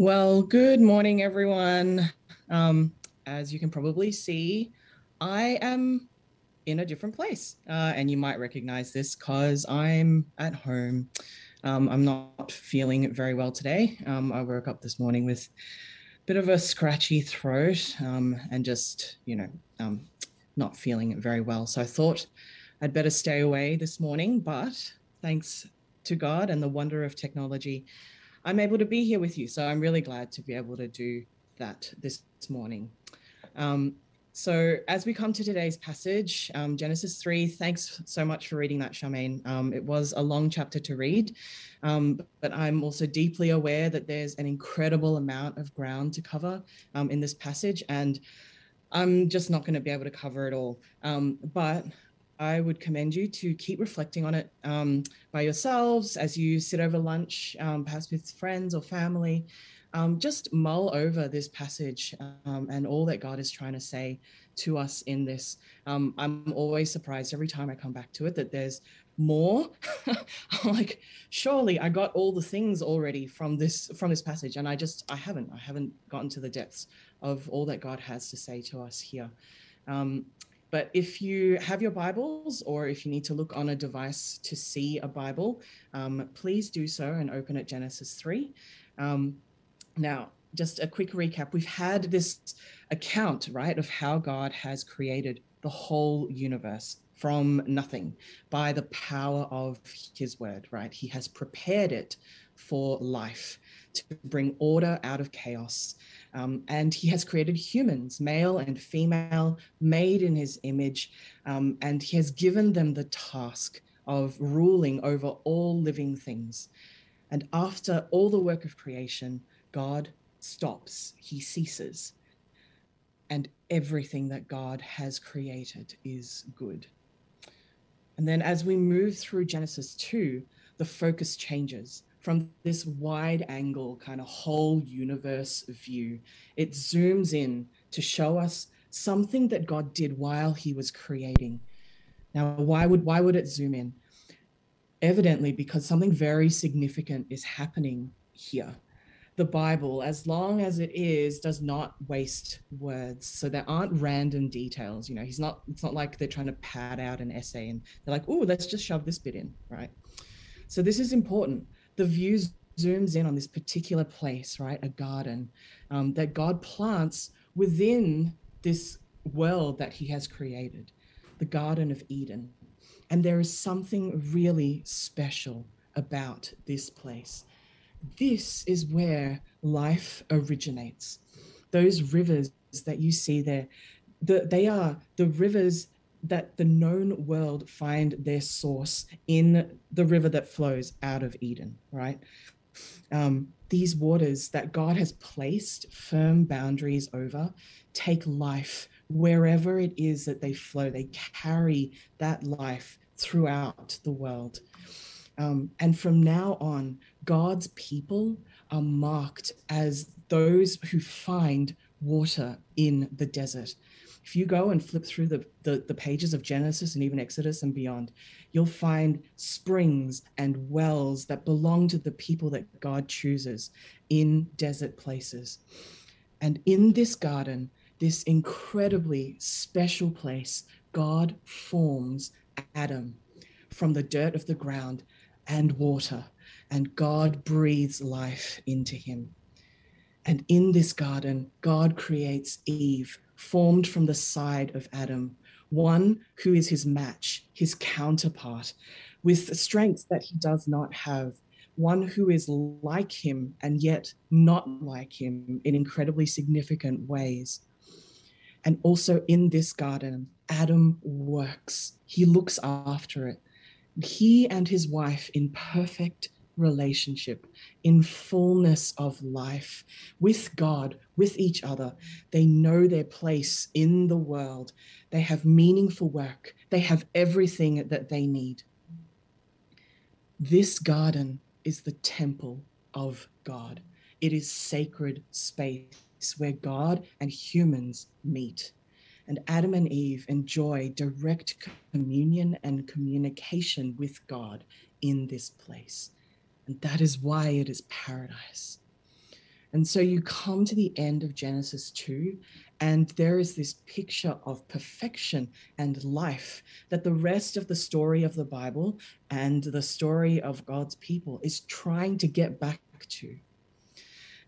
Well, good morning, everyone. Um, as you can probably see, I am in a different place. Uh, and you might recognize this because I'm at home. Um, I'm not feeling very well today. Um, I woke up this morning with a bit of a scratchy throat um, and just, you know, um, not feeling very well. So I thought I'd better stay away this morning. But thanks to God and the wonder of technology, I'm able to be here with you. So I'm really glad to be able to do that this morning. Um, so as we come to today's passage, um, Genesis 3, thanks so much for reading that, Charmaine. Um, it was a long chapter to read, um, but I'm also deeply aware that there's an incredible amount of ground to cover um, in this passage, and I'm just not going to be able to cover it all. Um, but I would commend you to keep reflecting on it um, by yourselves as you sit over lunch, um, perhaps with friends or family. Um, just mull over this passage um, and all that God is trying to say to us in this. Um, I'm always surprised every time I come back to it that there's more. I'm like, surely I got all the things already from this from this passage, and I just I haven't. I haven't gotten to the depths of all that God has to say to us here. Um, but if you have your Bibles or if you need to look on a device to see a Bible, um, please do so and open at Genesis 3. Um, now, just a quick recap we've had this account, right, of how God has created the whole universe from nothing by the power of his word, right? He has prepared it for life to bring order out of chaos um, and he has created humans, male and female, made in his image. Um, and he has given them the task of ruling over all living things. And after all the work of creation, God stops, he ceases. And everything that God has created is good. And then as we move through Genesis 2, the focus changes from this wide angle kind of whole universe view. It zooms in to show us something that God did while he was creating. Now, why would why would it zoom in? Evidently because something very significant is happening here. The Bible, as long as it is, does not waste words. So there aren't random details. You know, he's not, it's not like they're trying to pad out an essay and they're like, oh, let's just shove this bit in, right? So this is important the view zooms in on this particular place, right? A garden um, that God plants within this world that he has created, the Garden of Eden. And there is something really special about this place. This is where life originates. Those rivers that you see there, the, they are the rivers that the known world find their source in the river that flows out of Eden, right? Um, these waters that God has placed firm boundaries over take life wherever it is that they flow. They carry that life throughout the world. Um, and from now on, God's people are marked as those who find water in the desert if you go and flip through the, the, the, pages of Genesis and even Exodus and beyond, you'll find springs and wells that belong to the people that God chooses in desert places. And in this garden, this incredibly special place, God forms Adam from the dirt of the ground and water, and God breathes life into him. And in this garden, God creates Eve formed from the side of Adam, one who is his match, his counterpart, with strengths that he does not have, one who is like him and yet not like him in incredibly significant ways. And also in this garden, Adam works, he looks after it. He and his wife, in perfect relationship, in fullness of life with God, with each other. They know their place in the world. They have meaningful work. They have everything that they need. This garden is the temple of God. It is sacred space where God and humans meet. And Adam and Eve enjoy direct communion and communication with God in this place. And that is why it is paradise. And so you come to the end of Genesis 2, and there is this picture of perfection and life that the rest of the story of the Bible and the story of God's people is trying to get back to.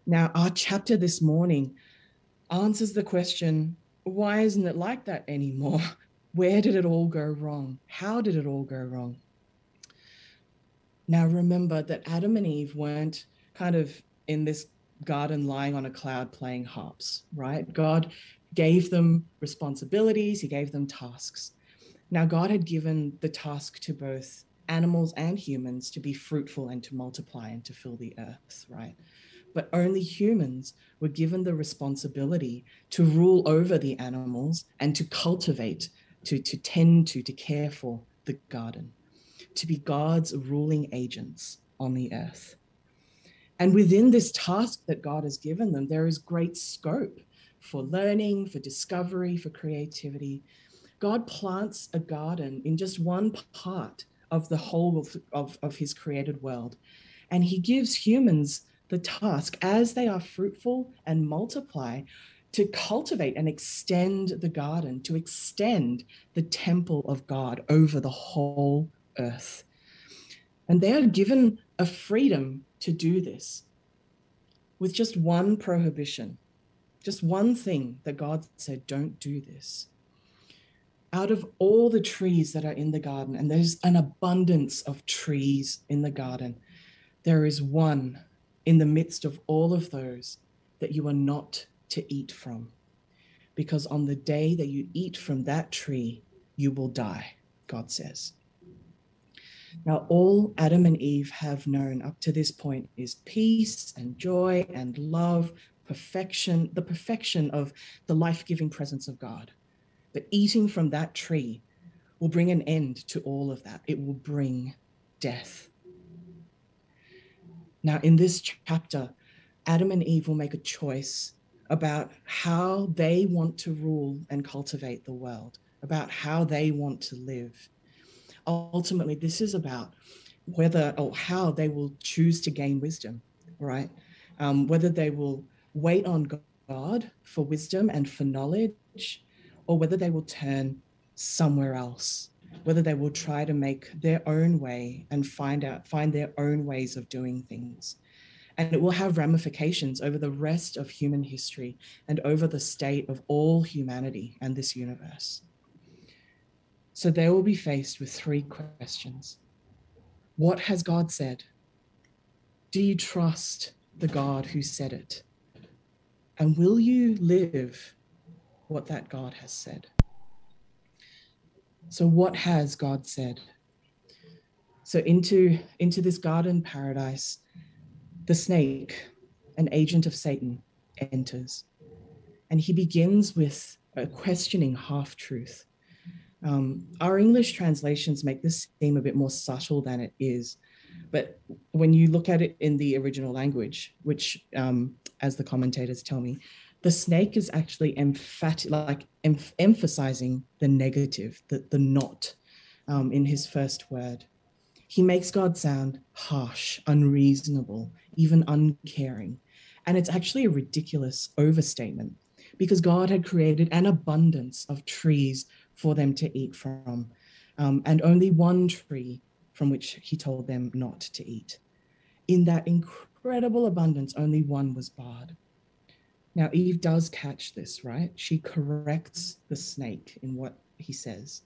Now, our chapter this morning answers the question why isn't it like that anymore? Where did it all go wrong? How did it all go wrong? Now, remember that Adam and Eve weren't kind of in this garden lying on a cloud playing harps, right? God gave them responsibilities, He gave them tasks. Now, God had given the task to both animals and humans to be fruitful and to multiply and to fill the earth, right? But only humans were given the responsibility to rule over the animals and to cultivate, to, to tend to, to care for the garden, to be God's ruling agents on the earth. And within this task that God has given them, there is great scope for learning, for discovery, for creativity. God plants a garden in just one part of the whole of, of, of his created world. And he gives humans the task, as they are fruitful and multiply, to cultivate and extend the garden, to extend the temple of God over the whole earth. And they are given a freedom to do this with just one prohibition, just one thing that God said, don't do this. Out of all the trees that are in the garden, and there's an abundance of trees in the garden, there is one in the midst of all of those that you are not to eat from. Because on the day that you eat from that tree, you will die, God says. Now, all Adam and Eve have known up to this point is peace and joy and love, perfection, the perfection of the life giving presence of God. But eating from that tree will bring an end to all of that. It will bring death. Now, in this chapter, Adam and Eve will make a choice about how they want to rule and cultivate the world, about how they want to live ultimately this is about whether or how they will choose to gain wisdom, right? Um, whether they will wait on God for wisdom and for knowledge, or whether they will turn somewhere else, whether they will try to make their own way and find out find their own ways of doing things. And it will have ramifications over the rest of human history and over the state of all humanity and this universe. So they will be faced with three questions What has God said? Do you trust the God who said it? And will you live what that God has said? So, what has God said? So, into, into this garden paradise, the snake, an agent of Satan, enters. And he begins with a questioning half truth. Um, our English translations make this seem a bit more subtle than it is. But when you look at it in the original language, which, um, as the commentators tell me, the snake is actually emphatic, like em- emphasizing the negative, the, the not um, in his first word. He makes God sound harsh, unreasonable, even uncaring. And it's actually a ridiculous overstatement because God had created an abundance of trees for them to eat from, um, and only one tree from which he told them not to eat. In that incredible abundance, only one was barred. Now, Eve does catch this, right? She corrects the snake in what he says.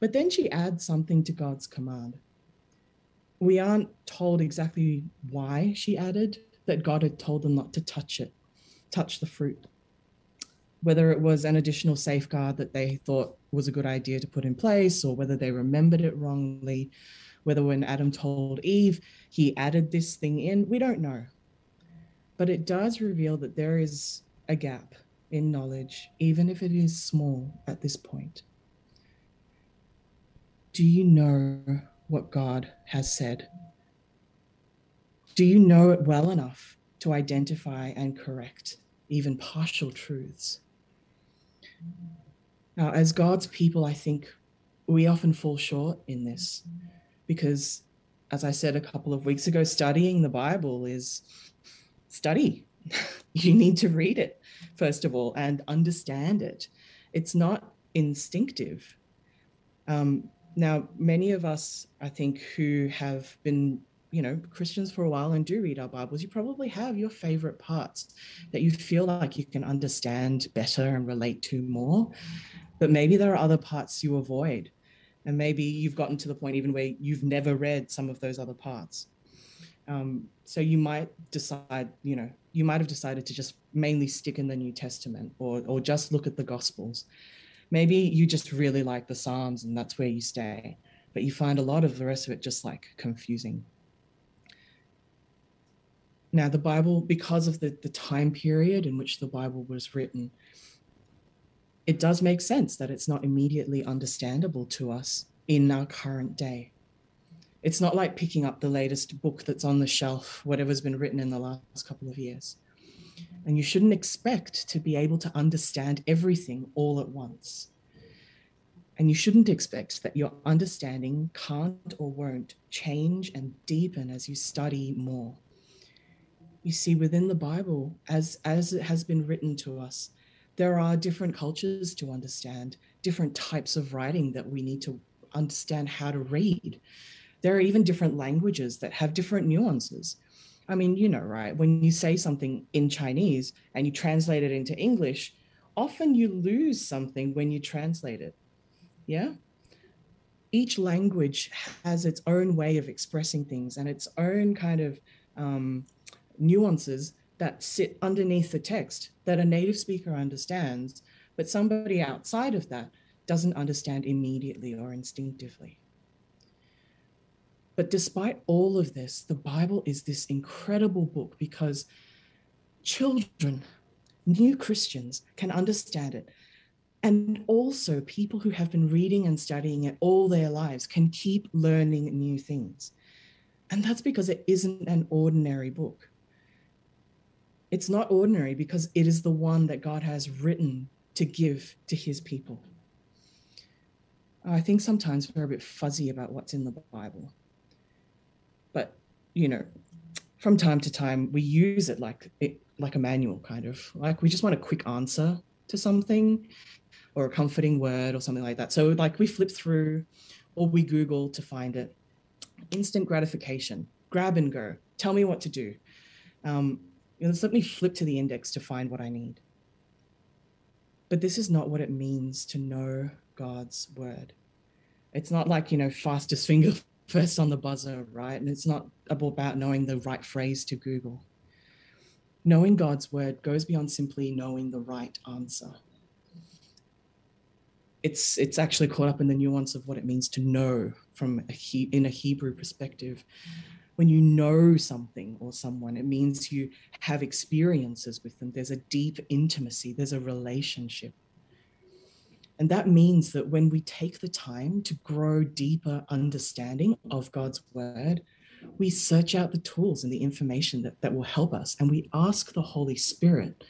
But then she adds something to God's command. We aren't told exactly why she added that God had told them not to touch it, touch the fruit whether it was an additional safeguard that they thought was a good idea to put in place, or whether they remembered it wrongly, whether when Adam told Eve, he added this thing in, we don't know. But it does reveal that there is a gap in knowledge, even if it is small at this point. Do you know what God has said? Do you know it well enough to identify and correct even partial truths? Now, as God's people, I think we often fall short in this because, as I said a couple of weeks ago, studying the Bible is study. you need to read it, first of all, and understand it. It's not instinctive. Um, now, many of us, I think, who have been you know christians for a while and do read our bibles you probably have your favorite parts that you feel like you can understand better and relate to more. But maybe there are other parts you avoid. And maybe you've gotten to the point even where you've never read some of those other parts. Um, so you might decide you know you might have decided to just mainly stick in the new testament or or just look at the gospels. Maybe you just really like the psalms and that's where you stay but you find a lot of the rest of it just like confusing now, the Bible, because of the, the time period in which the Bible was written, it does make sense that it's not immediately understandable to us in our current day. It's not like picking up the latest book that's on the shelf, whatever's been written in the last couple of years. And you shouldn't expect to be able to understand everything all at once. And you shouldn't expect that your understanding can't or won't change and deepen as you study more you see within the Bible, as, as it has been written to us, there are different cultures to understand, different types of writing that we need to understand how to read. There are even different languages that have different nuances. I mean, you know, right? When you say something in Chinese and you translate it into English, often you lose something when you translate it. Yeah? Each language has its own way of expressing things and its own kind of um, nuances that sit underneath the text that a native speaker understands, but somebody outside of that doesn't understand immediately or instinctively. But despite all of this, the Bible is this incredible book because children, new Christians, can understand it. And also, people who have been reading and studying it all their lives can keep learning new things. And that's because it isn't an ordinary book. It's not ordinary because it is the one that God has written to give to his people. I think sometimes we're a bit fuzzy about what's in the Bible. But, you know, from time to time we use it like it like a manual kind of like we just want a quick answer to something or a comforting word or something like that. So like we flip through or we Google to find it. Instant gratification, grab and go. Tell me what to do. Um, know, let me flip to the index to find what I need. But this is not what it means to know God's word. It's not like, you know, fastest finger first on the buzzer, right? And it's not about knowing the right phrase to Google. Knowing God's word goes beyond simply knowing the right answer. It's, it's actually caught up in the nuance of what it means to know from a he, in a Hebrew perspective when you know something or someone, it means you have experiences with them. There's a deep intimacy, there's a relationship. And that means that when we take the time to grow deeper understanding of God's word, we search out the tools and the information that, that will help us. And we ask the Holy Spirit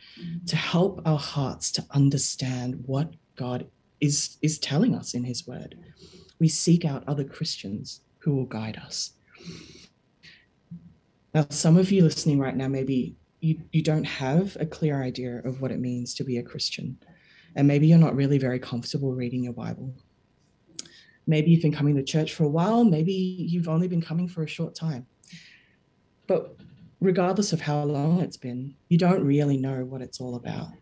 to help our hearts to understand what God is, is telling us in his word. We seek out other Christians who will guide us. Now, some of you listening right now, maybe you, you don't have a clear idea of what it means to be a Christian. And maybe you're not really very comfortable reading your Bible. Maybe you've been coming to church for a while, maybe you've only been coming for a short time. But regardless of how long it's been, you don't really know what it's all about.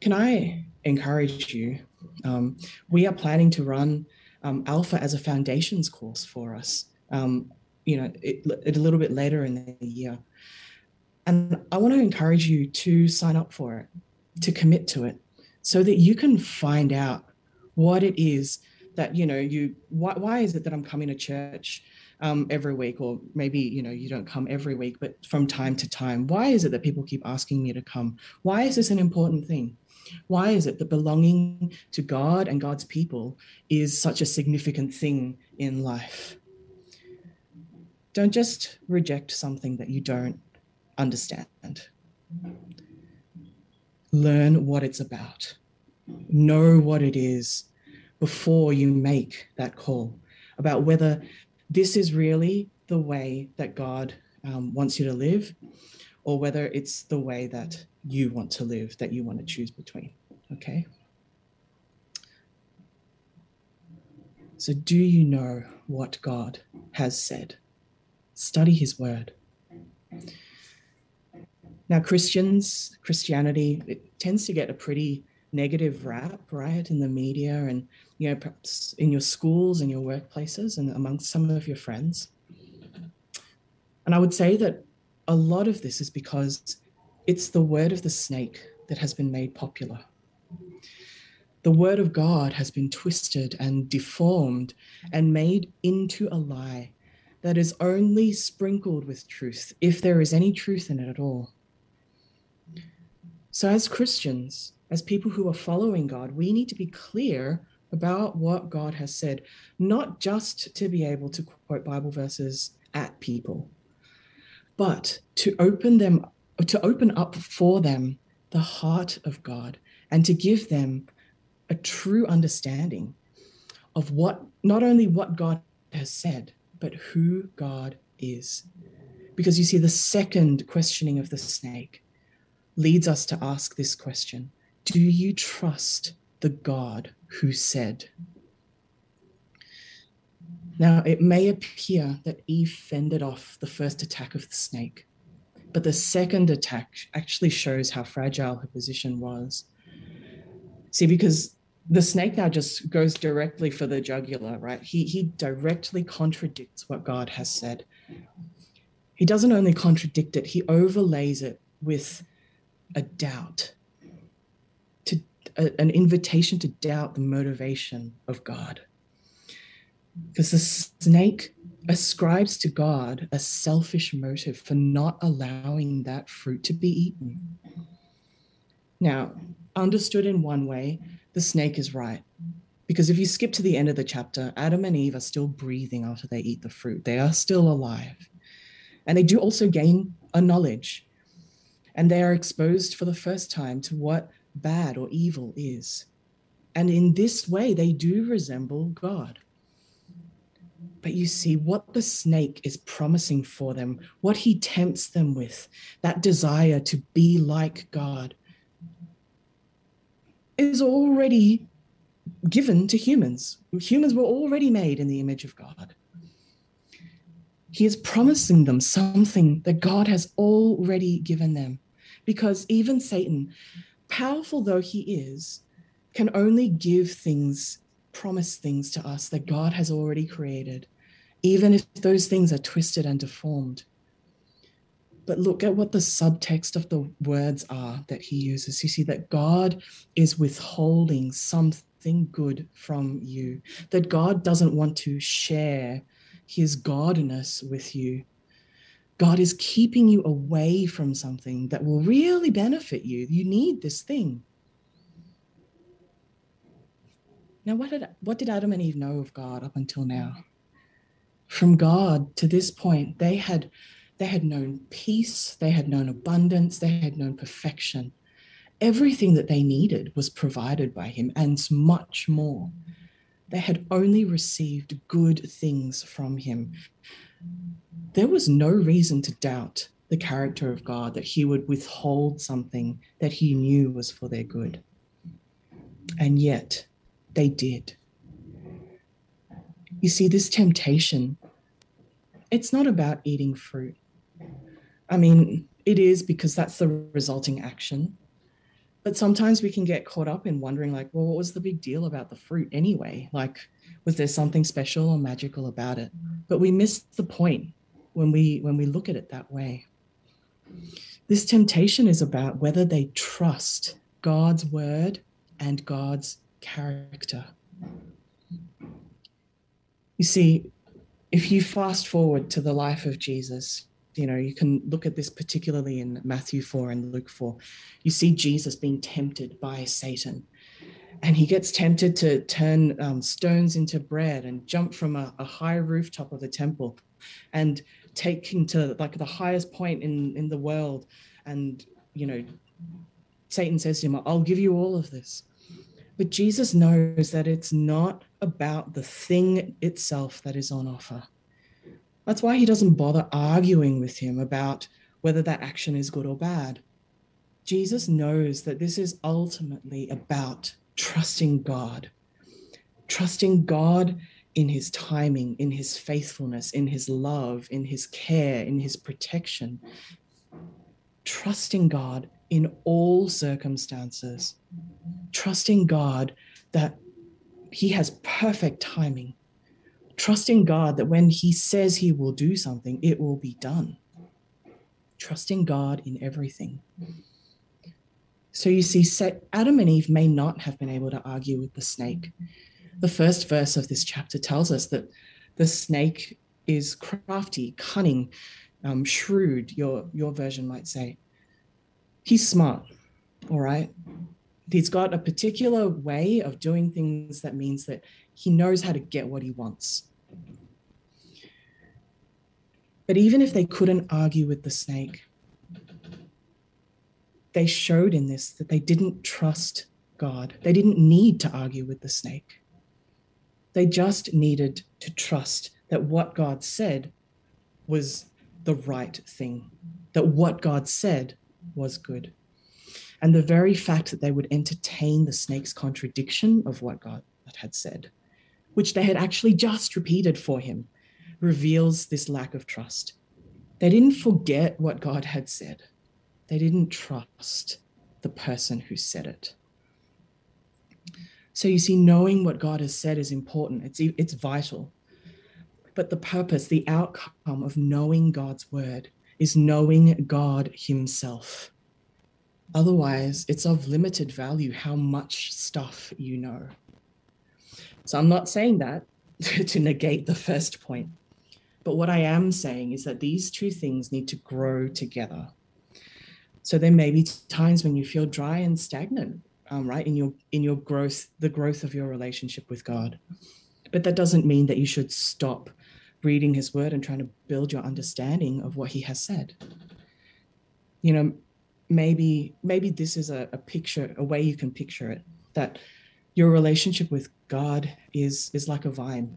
Can I encourage you? Um, we are planning to run um, Alpha as a foundations course for us. Um, you know, it, a little bit later in the year. And I want to encourage you to sign up for it, to commit to it, so that you can find out what it is that, you know, you, why, why is it that I'm coming to church um, every week, or maybe, you know, you don't come every week, but from time to time? Why is it that people keep asking me to come? Why is this an important thing? Why is it that belonging to God and God's people is such a significant thing in life? Don't just reject something that you don't understand. Learn what it's about. Know what it is before you make that call about whether this is really the way that God um, wants you to live, or whether it's the way that you want to live, that you want to choose between. Okay? So, do you know what God has said? Study his word. Now, Christians, Christianity, it tends to get a pretty negative rap, right, in the media and, you know, perhaps in your schools and your workplaces and amongst some of your friends. And I would say that a lot of this is because it's the word of the snake that has been made popular. The word of God has been twisted and deformed and made into a lie that is only sprinkled with truth, if there is any truth in it at all. So, as Christians, as people who are following God, we need to be clear about what God has said, not just to be able to quote Bible verses at people, but to open them, to open up for them the heart of God and to give them a true understanding of what, not only what God has said, but who God is. Because you see, the second questioning of the snake leads us to ask this question Do you trust the God who said? Now, it may appear that Eve fended off the first attack of the snake, but the second attack actually shows how fragile her position was. See, because the snake now just goes directly for the jugular, right? He, he directly contradicts what God has said. He doesn't only contradict it, he overlays it with a doubt, to a, an invitation to doubt the motivation of God. Because the snake ascribes to God a selfish motive for not allowing that fruit to be eaten. Now, understood in one way, the snake is right. Because if you skip to the end of the chapter, Adam and Eve are still breathing after they eat the fruit. They are still alive. And they do also gain a knowledge. And they are exposed for the first time to what bad or evil is. And in this way, they do resemble God. But you see, what the snake is promising for them, what he tempts them with, that desire to be like God, is already given to humans. Humans were already made in the image of God. He is promising them something that God has already given them. Because even Satan, powerful though he is, can only give things, promise things to us that God has already created, even if those things are twisted and deformed. But look at what the subtext of the words are that he uses. You see that God is withholding something good from you, that God doesn't want to share his godness with you. God is keeping you away from something that will really benefit you. You need this thing. Now, what did, what did Adam and Eve know of God up until now? From God to this point, they had they had known peace, they had known abundance, they had known perfection. Everything that they needed was provided by him and much more. They had only received good things from him. There was no reason to doubt the character of God, that he would withhold something that he knew was for their good. And yet, they did. You see, this temptation, it's not about eating fruit. I mean, it is because that's the resulting action. But sometimes we can get caught up in wondering, like, well, what was the big deal about the fruit anyway? Like, was there something special or magical about it? But we miss the point when we when we look at it that way. This temptation is about whether they trust God's word and God's character. You see, if you fast forward to the life of Jesus, you know, you can look at this particularly in Matthew 4 and Luke 4. You see Jesus being tempted by Satan. And he gets tempted to turn um, stones into bread and jump from a, a high rooftop of the temple and take him to like the highest point in, in the world. And, you know, Satan says to him, I'll give you all of this. But Jesus knows that it's not about the thing itself that is on offer that's why he doesn't bother arguing with him about whether that action is good or bad. Jesus knows that this is ultimately about trusting God, trusting God in his timing, in his faithfulness, in his love, in his care, in his protection, trusting God in all circumstances, trusting God that he has perfect timing, trusting God that when he says he will do something, it will be done, trusting God in everything. So you see, Adam and Eve may not have been able to argue with the snake. The first verse of this chapter tells us that the snake is crafty, cunning, um, shrewd, your, your version might say. He's smart, all right? He's got a particular way of doing things that means that he knows how to get what he wants. But even if they couldn't argue with the snake, they showed in this that they didn't trust God. They didn't need to argue with the snake. They just needed to trust that what God said was the right thing, that what God said was good. And the very fact that they would entertain the snake's contradiction of what God had said, which they had actually just repeated for him, reveals this lack of trust. They didn't forget what God had said, they didn't trust the person who said it. So you see, knowing what God has said is important, it's, it's vital. But the purpose, the outcome of knowing God's word is knowing God Himself. Otherwise, it's of limited value how much stuff you know. So I'm not saying that to negate the first point. But what I am saying is that these two things need to grow together. So there may be times when you feel dry and stagnant, um, right, in your in your growth, the growth of your relationship with God. But that doesn't mean that you should stop reading His Word and trying to build your understanding of what He has said. You know, maybe maybe this is a, a picture, a way you can picture it that your relationship with God is is like a vine,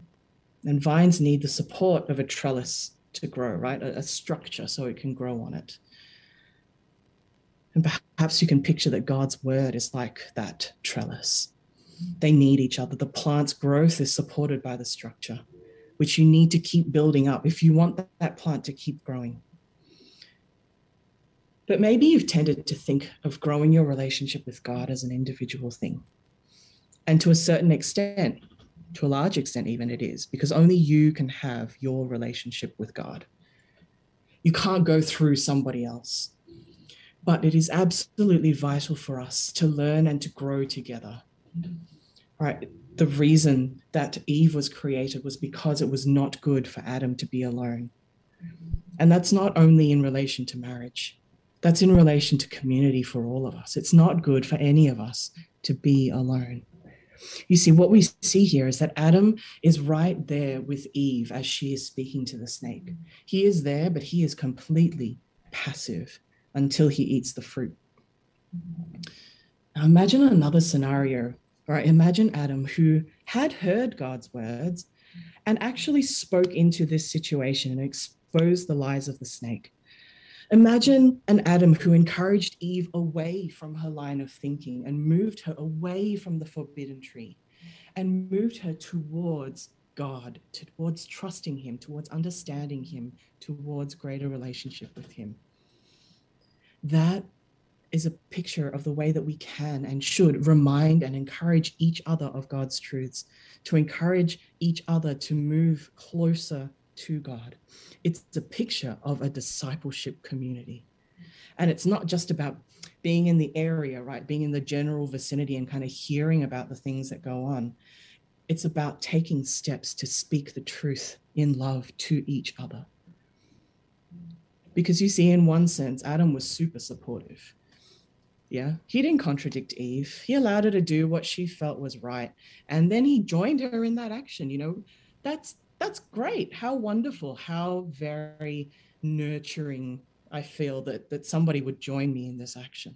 and vines need the support of a trellis to grow, right? A, a structure so it can grow on it. And perhaps you can picture that God's word is like that trellis. They need each other. The plant's growth is supported by the structure, which you need to keep building up if you want that plant to keep growing. But maybe you've tended to think of growing your relationship with God as an individual thing. And to a certain extent, to a large extent, even it is, because only you can have your relationship with God. You can't go through somebody else. But it is absolutely vital for us to learn and to grow together. Right? The reason that Eve was created was because it was not good for Adam to be alone. And that's not only in relation to marriage, that's in relation to community for all of us. It's not good for any of us to be alone. You see, what we see here is that Adam is right there with Eve as she is speaking to the snake. He is there, but he is completely passive until he eats the fruit. Now imagine another scenario, right? Imagine Adam who had heard God's words and actually spoke into this situation and exposed the lies of the snake. Imagine an Adam who encouraged Eve away from her line of thinking and moved her away from the forbidden tree and moved her towards God, towards trusting Him, towards understanding Him, towards greater relationship with Him. That is a picture of the way that we can and should remind and encourage each other of God's truths, to encourage each other to move closer to God. It's a picture of a discipleship community. And it's not just about being in the area, right? Being in the general vicinity and kind of hearing about the things that go on. It's about taking steps to speak the truth in love to each other. Because you see, in one sense, Adam was super supportive. Yeah, he didn't contradict Eve. He allowed her to do what she felt was right. And then he joined her in that action. You know, that's that's great. How wonderful, how very nurturing I feel that that somebody would join me in this action.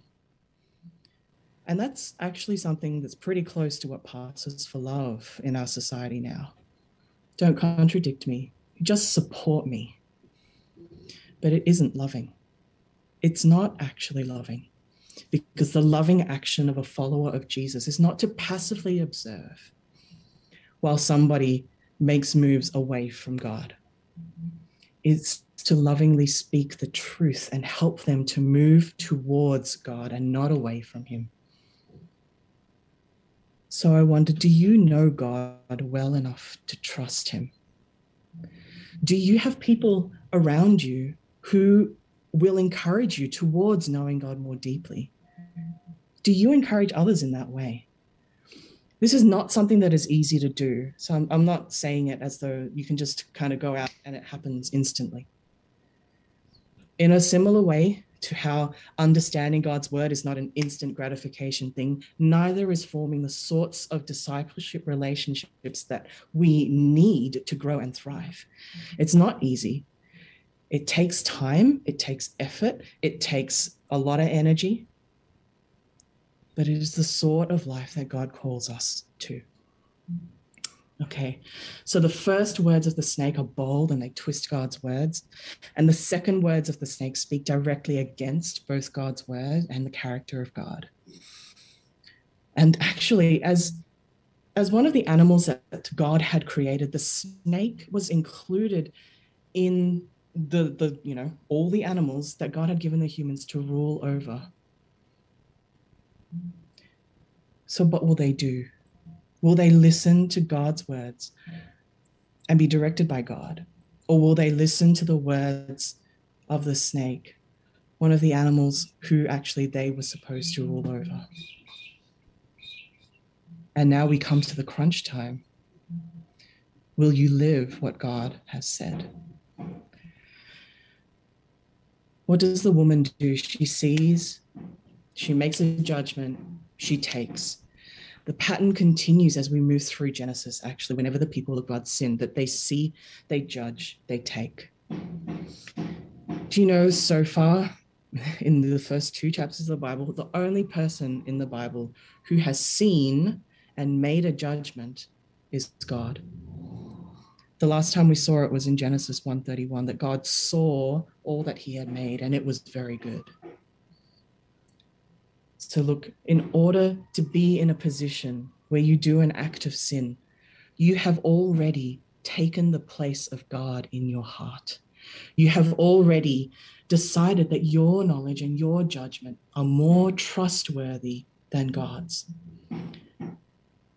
And that's actually something that's pretty close to what passes for love in our society now. Don't contradict me, just support me but it isn't loving. it's not actually loving because the loving action of a follower of Jesus is not to passively observe while somebody makes moves away from God. It's to lovingly speak the truth and help them to move towards God and not away from Him. So I wonder do you know God well enough to trust Him? Do you have people around you who will encourage you towards knowing God more deeply? Do you encourage others in that way? This is not something that is easy to do. So I'm, I'm not saying it as though you can just kind of go out and it happens instantly. In a similar way to how understanding God's word is not an instant gratification thing, neither is forming the sorts of discipleship relationships that we need to grow and thrive. It's not easy. It takes time, it takes effort, it takes a lot of energy, but it is the sort of life that God calls us to. Okay, so the first words of the snake are bold and they twist God's words. And the second words of the snake speak directly against both God's word and the character of God. And actually, as as one of the animals that God had created, the snake was included in the the you know all the animals that God had given the humans to rule over. So, what will they do? Will they listen to God's words and be directed by God? Or will they listen to the words of the snake, one of the animals who actually they were supposed to rule over? And now we come to the crunch time. Will you live what God has said? What does the woman do? She sees, she makes a judgment, she takes. The pattern continues as we move through Genesis, actually, whenever the people of God sin, that they see, they judge, they take. Do you know so far in the first two chapters of the Bible, the only person in the Bible who has seen and made a judgment is God. The last time we saw it was in Genesis 1:31 that God saw all that he had made and it was very good. So, look, in order to be in a position where you do an act of sin, you have already taken the place of God in your heart. You have already decided that your knowledge and your judgment are more trustworthy than God's.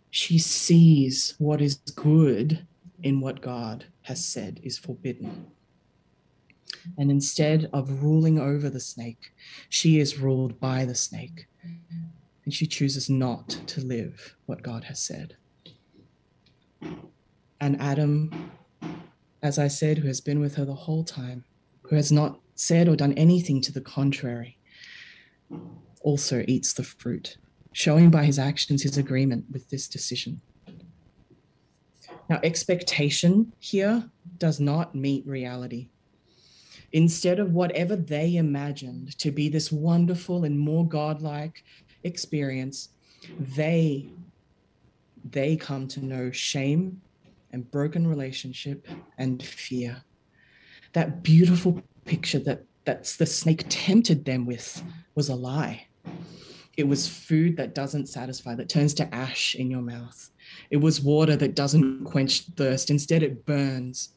She sees what is good in what God has said is forbidden. And instead of ruling over the snake, she is ruled by the snake and she chooses not to live what God has said. And Adam, as I said, who has been with her the whole time, who has not said or done anything to the contrary, also eats the fruit, showing by his actions his agreement with this decision. Now, expectation here does not meet reality instead of whatever they imagined to be this wonderful and more godlike experience, they they come to know shame and broken relationship and fear. That beautiful picture that that's the snake tempted them with was a lie. It was food that doesn't satisfy, that turns to ash in your mouth. It was water that doesn't quench thirst. Instead, it burns.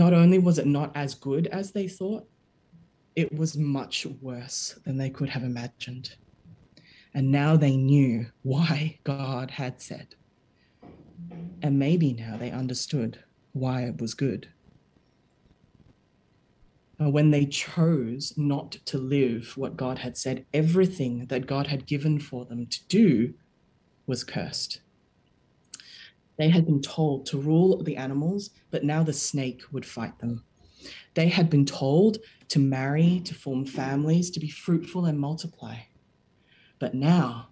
Not only was it not as good as they thought, it was much worse than they could have imagined. And now they knew why God had said. And maybe now they understood why it was good. When they chose not to live what God had said, everything that God had given for them to do was cursed. They had been told to rule the animals, but now the snake would fight them. They had been told to marry, to form families, to be fruitful and multiply. But now,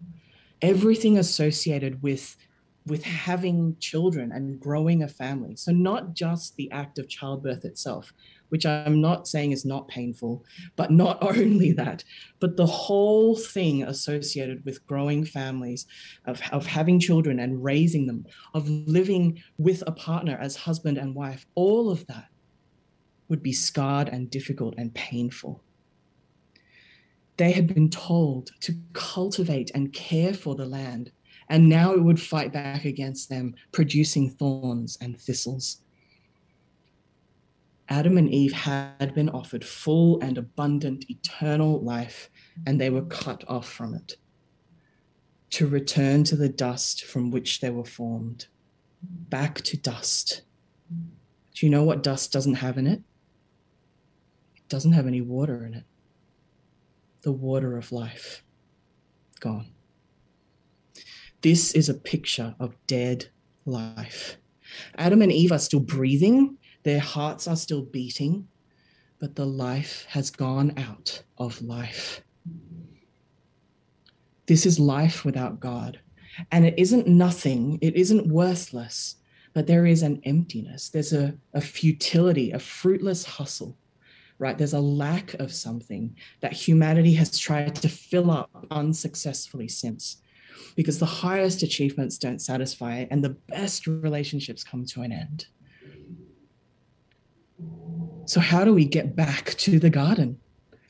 everything associated with with having children and growing a family. So, not just the act of childbirth itself, which I'm not saying is not painful, but not only that, but the whole thing associated with growing families, of, of having children and raising them, of living with a partner as husband and wife, all of that would be scarred and difficult and painful. They had been told to cultivate and care for the land, and now it would fight back against them, producing thorns and thistles. Adam and Eve had been offered full and abundant eternal life, and they were cut off from it to return to the dust from which they were formed, back to dust. Do you know what dust doesn't have in it? It doesn't have any water in it. The water of life. Gone. This is a picture of dead life. Adam and Eve are still breathing, their hearts are still beating, but the life has gone out of life. This is life without God. And it isn't nothing, it isn't worthless, but there is an emptiness. There's a, a futility, a fruitless hustle, right? There's a lack of something that humanity has tried to fill up unsuccessfully since. Because the highest achievements don't satisfy and the best relationships come to an end. So, how do we get back to the garden?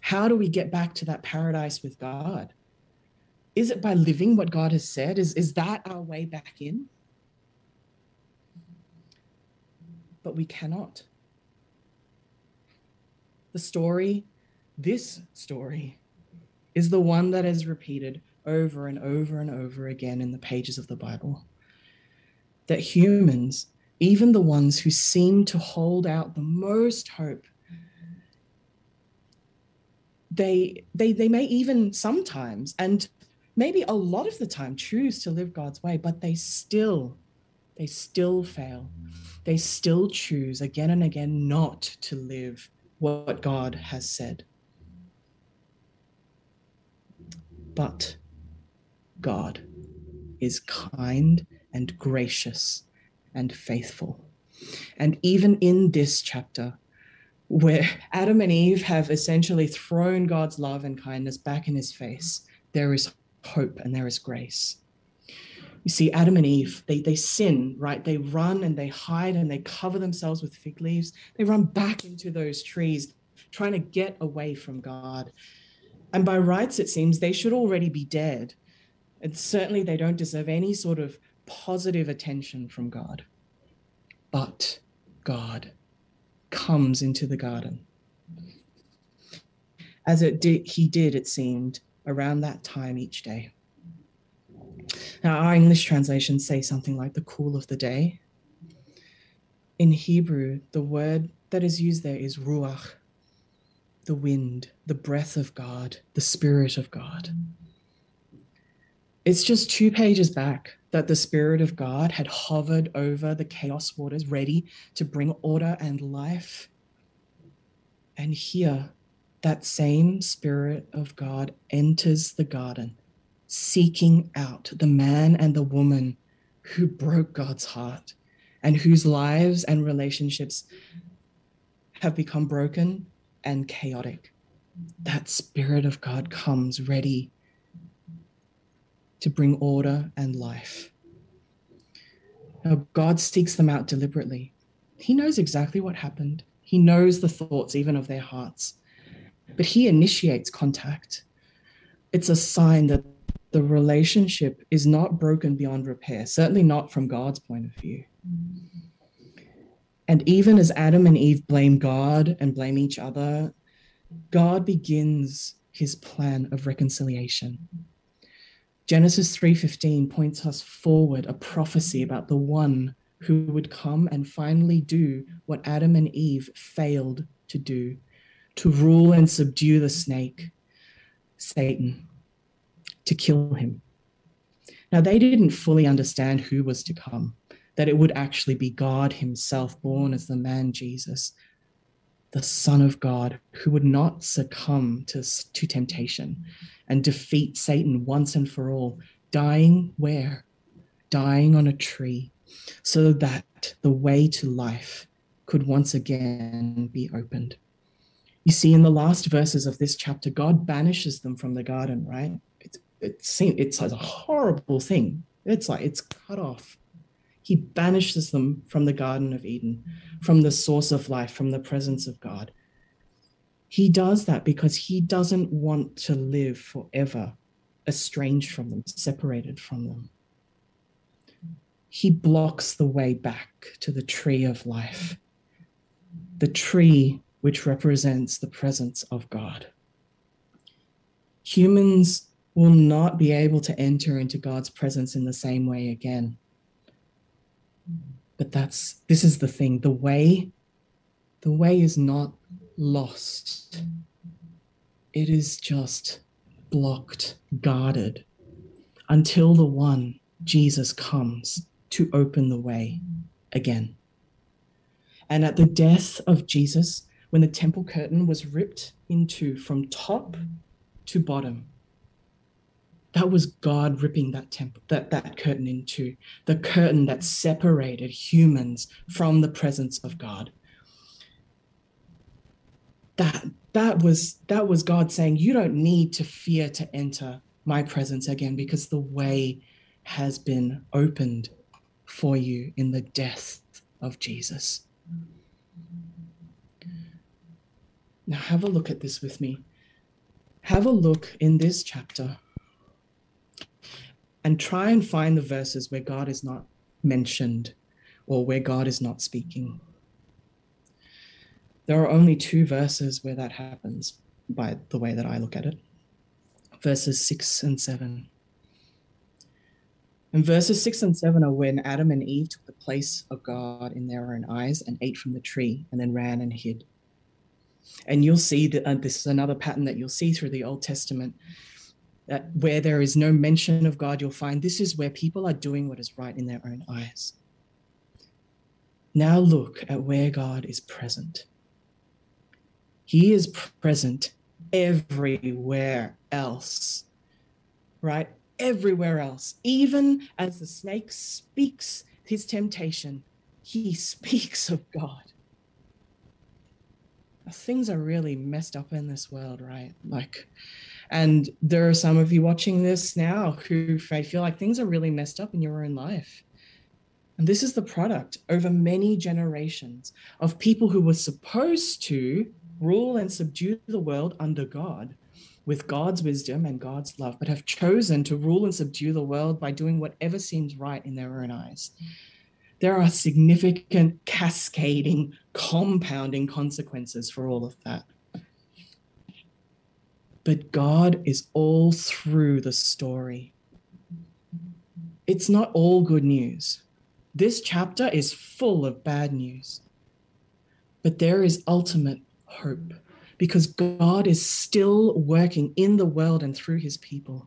How do we get back to that paradise with God? Is it by living what God has said? Is, is that our way back in? But we cannot. The story, this story, is the one that is repeated over and over and over again in the pages of the Bible. That humans even the ones who seem to hold out the most hope they they they may even sometimes and maybe a lot of the time choose to live God's way but they still they still fail. They still choose again and again not to live what God has said. But God is kind and gracious and faithful. And even in this chapter, where Adam and Eve have essentially thrown God's love and kindness back in his face, there is hope and there is grace. You see, Adam and Eve, they, they sin, right? They run and they hide and they cover themselves with fig leaves. They run back into those trees, trying to get away from God. And by rights, it seems they should already be dead. And certainly they don't deserve any sort of positive attention from God. But God comes into the garden. As it did, he did, it seemed, around that time each day. Now, our English translations say something like the cool of the day. In Hebrew, the word that is used there is ruach, the wind, the breath of God, the spirit of God. It's just two pages back that the Spirit of God had hovered over the chaos waters, ready to bring order and life. And here, that same Spirit of God enters the garden, seeking out the man and the woman who broke God's heart and whose lives and relationships have become broken and chaotic. That Spirit of God comes ready to bring order and life. Now, God seeks them out deliberately. He knows exactly what happened, He knows the thoughts even of their hearts, but He initiates contact. It's a sign that the relationship is not broken beyond repair, certainly not from God's point of view. And even as Adam and Eve blame God and blame each other, God begins his plan of reconciliation. Genesis 3:15 points us forward a prophecy about the one who would come and finally do what Adam and Eve failed to do, to rule and subdue the snake, Satan, to kill him. Now they didn't fully understand who was to come, that it would actually be God himself born as the man Jesus, the Son of God, who would not succumb to, to temptation and defeat Satan once and for all, dying where? Dying on a tree, so that the way to life could once again be opened. You see, in the last verses of this chapter, God banishes them from the garden, right? It's, it seems, it's a horrible thing. It's like it's cut off he banishes them from the Garden of Eden, from the source of life, from the presence of God. He does that because he doesn't want to live forever estranged from them, separated from them. He blocks the way back to the tree of life, the tree which represents the presence of God. Humans will not be able to enter into God's presence in the same way again. But that's this is the thing. The way, the way is not lost. It is just blocked, guarded until the one, Jesus, comes to open the way again. And at the death of Jesus, when the temple curtain was ripped into from top to bottom, that was God ripping that temple, that, that curtain into the curtain that separated humans from the presence of God. That that was that was God saying, You don't need to fear to enter my presence again because the way has been opened for you in the death of Jesus. Now, have a look at this with me. Have a look in this chapter and try and find the verses where God is not mentioned or where God is not speaking. There are only two verses where that happens, by the way that I look at it verses 6 and 7. And verses 6 and 7 are when Adam and Eve took the place of God in their own eyes and ate from the tree and then ran and hid. And you'll see that uh, this is another pattern that you'll see through the Old Testament that where there is no mention of God, you'll find this is where people are doing what is right in their own eyes. Now look at where God is present. He is present everywhere else, right? Everywhere else. Even as the snake speaks his temptation, he speaks of God. Things are really messed up in this world, right? Like, and there are some of you watching this now who feel like things are really messed up in your own life. And this is the product over many generations of people who were supposed to rule and subdue the world under God with God's wisdom and God's love, but have chosen to rule and subdue the world by doing whatever seems right in their own eyes. There are significant cascading, compounding consequences for all of that. But God is all through the story. It's not all good news. This chapter is full of bad news. But there is ultimate hope because God is still working in the world and through his people.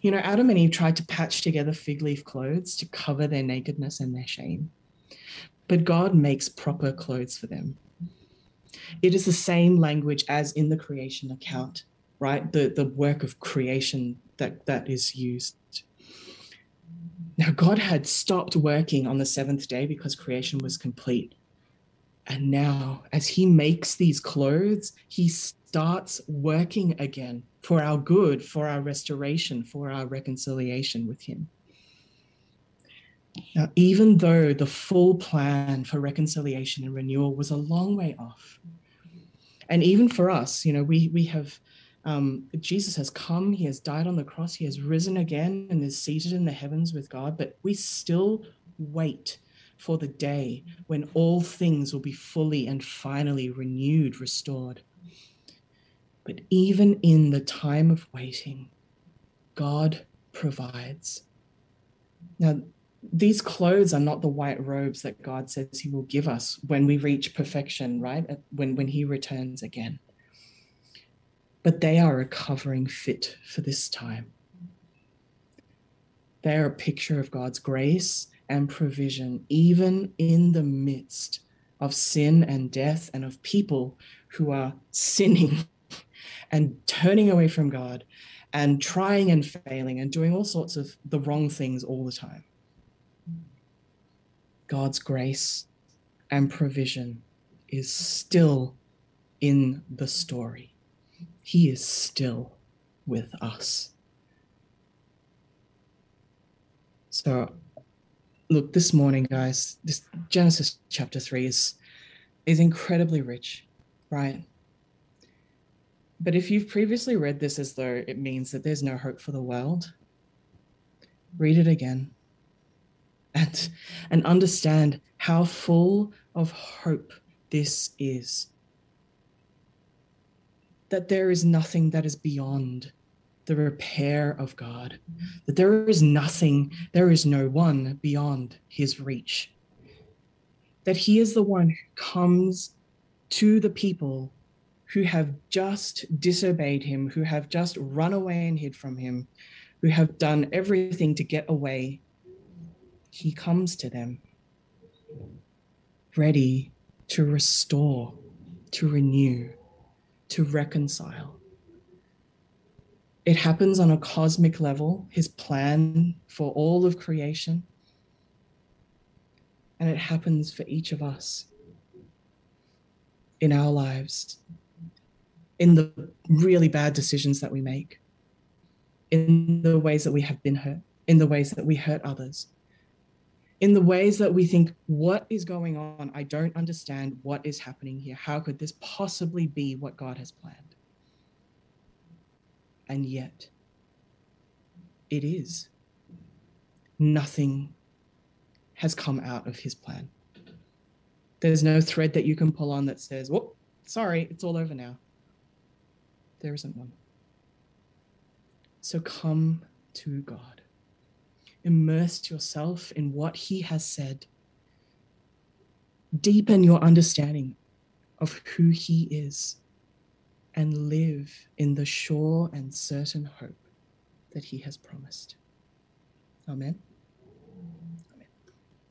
You know, Adam and Eve tried to patch together fig leaf clothes to cover their nakedness and their shame. But God makes proper clothes for them. It is the same language as in the creation account right? The, the work of creation that, that is used. Now, God had stopped working on the seventh day because creation was complete. And now, as He makes these clothes, He starts working again for our good, for our restoration, for our reconciliation with Him. Now, even though the full plan for reconciliation and renewal was a long way off, and even for us, you know, we we have um, Jesus has come, he has died on the cross, he has risen again and is seated in the heavens with God, but we still wait for the day when all things will be fully and finally renewed, restored. But even in the time of waiting, God provides. Now, these clothes are not the white robes that God says He will give us when we reach perfection, right? When, when He returns again but they are a covering fit for this time. They are a picture of God's grace and provision, even in the midst of sin and death and of people who are sinning and turning away from God and trying and failing and doing all sorts of the wrong things all the time. God's grace and provision is still in the story. He is still with us. So, look, this morning, guys, this Genesis chapter 3 is, is incredibly rich, right? But if you've previously read this as though it means that there's no hope for the world, read it again and, and understand how full of hope this is. That there is nothing that is beyond the repair of God, that there is nothing, there is no one beyond his reach. That he is the one who comes to the people who have just disobeyed him, who have just run away and hid from him, who have done everything to get away. He comes to them, ready to restore, to renew, to reconcile. It happens on a cosmic level, his plan for all of creation. And it happens for each of us in our lives, in the really bad decisions that we make, in the ways that we have been hurt, in the ways that we hurt others, in the ways that we think, what is going on? I don't understand what is happening here. How could this possibly be what God has planned? And yet, it is. Nothing has come out of his plan. There's no thread that you can pull on that says, "Whoop, sorry, it's all over now. There isn't one. So come to God. Immerse yourself in what He has said. Deepen your understanding of who He is and live in the sure and certain hope that he has promised. Amen.